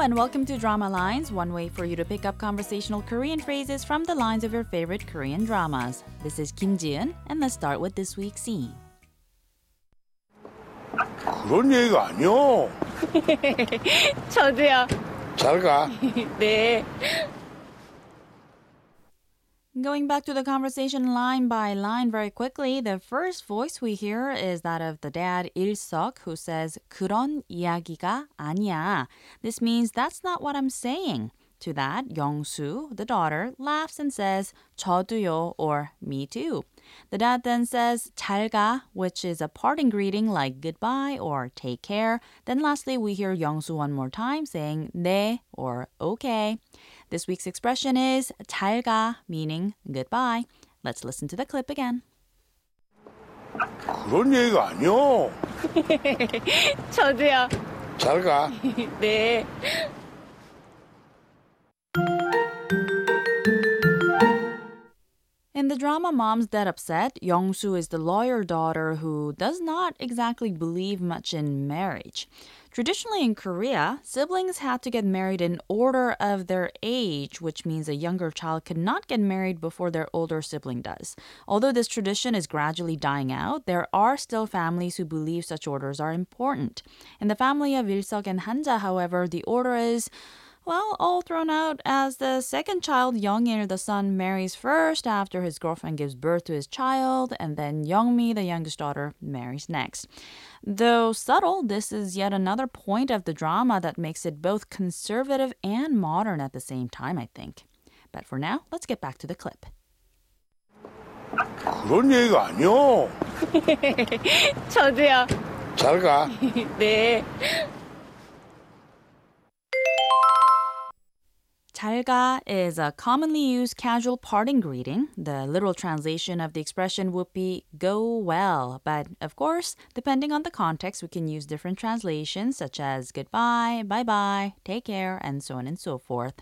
and welcome to Drama Lines, one way for you to pick up conversational Korean phrases from the lines of your favorite Korean dramas. This is Kim Jiun, and let's start with this week's scene. 그런 얘기가 아니요. 저도요. 잘 가. 네. Going back to the conversation line by line very quickly, the first voice we hear is that of the dad Il-seok who says 그런 이야기가 아니야. This means that's not what I'm saying. To that, Young-soo, the daughter, laughs and says, 저도요 or me too. The dad then says 잘가, which is a parting greeting like goodbye or take care. Then lastly, we hear Young-soo one more time saying 네 or okay. This week's expression is 잘가, meaning goodbye. Let's listen to the clip again. 그런 얘기가 아니요. 저도요. 잘 가. 네. The drama Mom's Dead Upset, Young-soo is the lawyer daughter who does not exactly believe much in marriage. Traditionally in Korea, siblings had to get married in order of their age, which means a younger child could not get married before their older sibling does. Although this tradition is gradually dying out, there are still families who believe such orders are important. In the family of Il-seok and Hanja, however, the order is well, all thrown out as the second child, Youngil, the son, marries first after his girlfriend gives birth to his child, and then Youngmi, the youngest daughter, marries next. Though subtle, this is yet another point of the drama that makes it both conservative and modern at the same time, I think. But for now, let's get back to the clip. 그런 얘기가 아니요. 저도요. 잘 가. 네. 잘가 is a commonly used casual parting greeting. The literal translation of the expression would be go well, but of course, depending on the context, we can use different translations such as goodbye, bye bye, take care, and so on and so forth.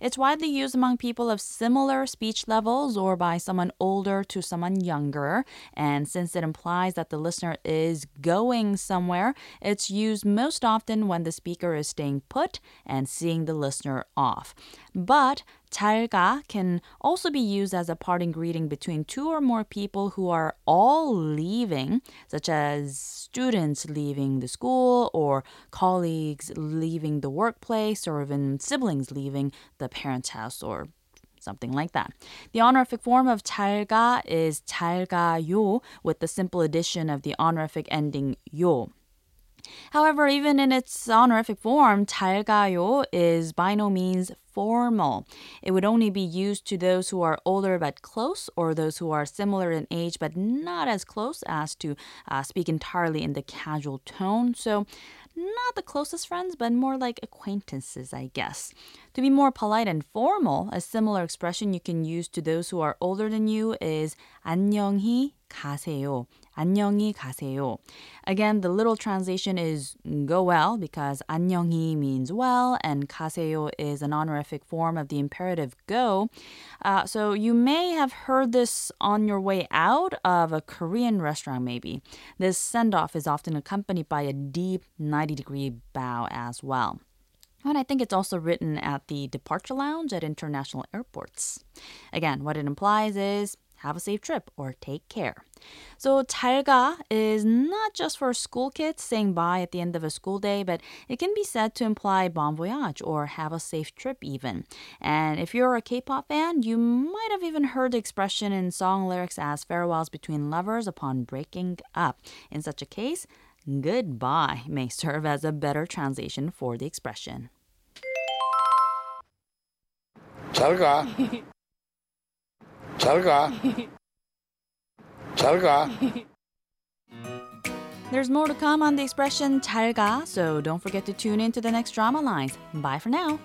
It's widely used among people of similar speech levels or by someone older to someone younger, and since it implies that the listener is going somewhere, it's used most often when the speaker is staying put and seeing the listener off. But 잘가 can also be used as a parting greeting between two or more people who are all leaving, such as students leaving the school or colleagues leaving the workplace or even siblings leaving the parents' house or something like that. The honorific form of 잘가 is 잘가요 with the simple addition of the honorific ending 요. However, even in its honorific form, 잘가요 is by no means formal. It would only be used to those who are older but close, or those who are similar in age but not as close as to uh, speak entirely in the casual tone. So, not the closest friends, but more like acquaintances, I guess. To be more polite and formal, a similar expression you can use to those who are older than you is 안녕히 가세요. 안녕히 가세요. Again, the literal translation is go well because 안녕히 means well and 가세요 is an form of the imperative go. Uh, so you may have heard this on your way out of a Korean restaurant, maybe. This send off is often accompanied by a deep 90 degree bow as well. And I think it's also written at the departure lounge at international airports. Again, what it implies is have a safe trip or take care. So 잘가 is not just for school kids saying bye at the end of a school day, but it can be said to imply bon voyage or have a safe trip even. And if you're a K-pop fan, you might have even heard the expression in song lyrics as farewells between lovers upon breaking up. In such a case, goodbye may serve as a better translation for the expression. 잘 가. 잘 가. 잘 가. There's more to come on the expression 잘가, so don't forget to tune in to the next drama lines. Bye for now.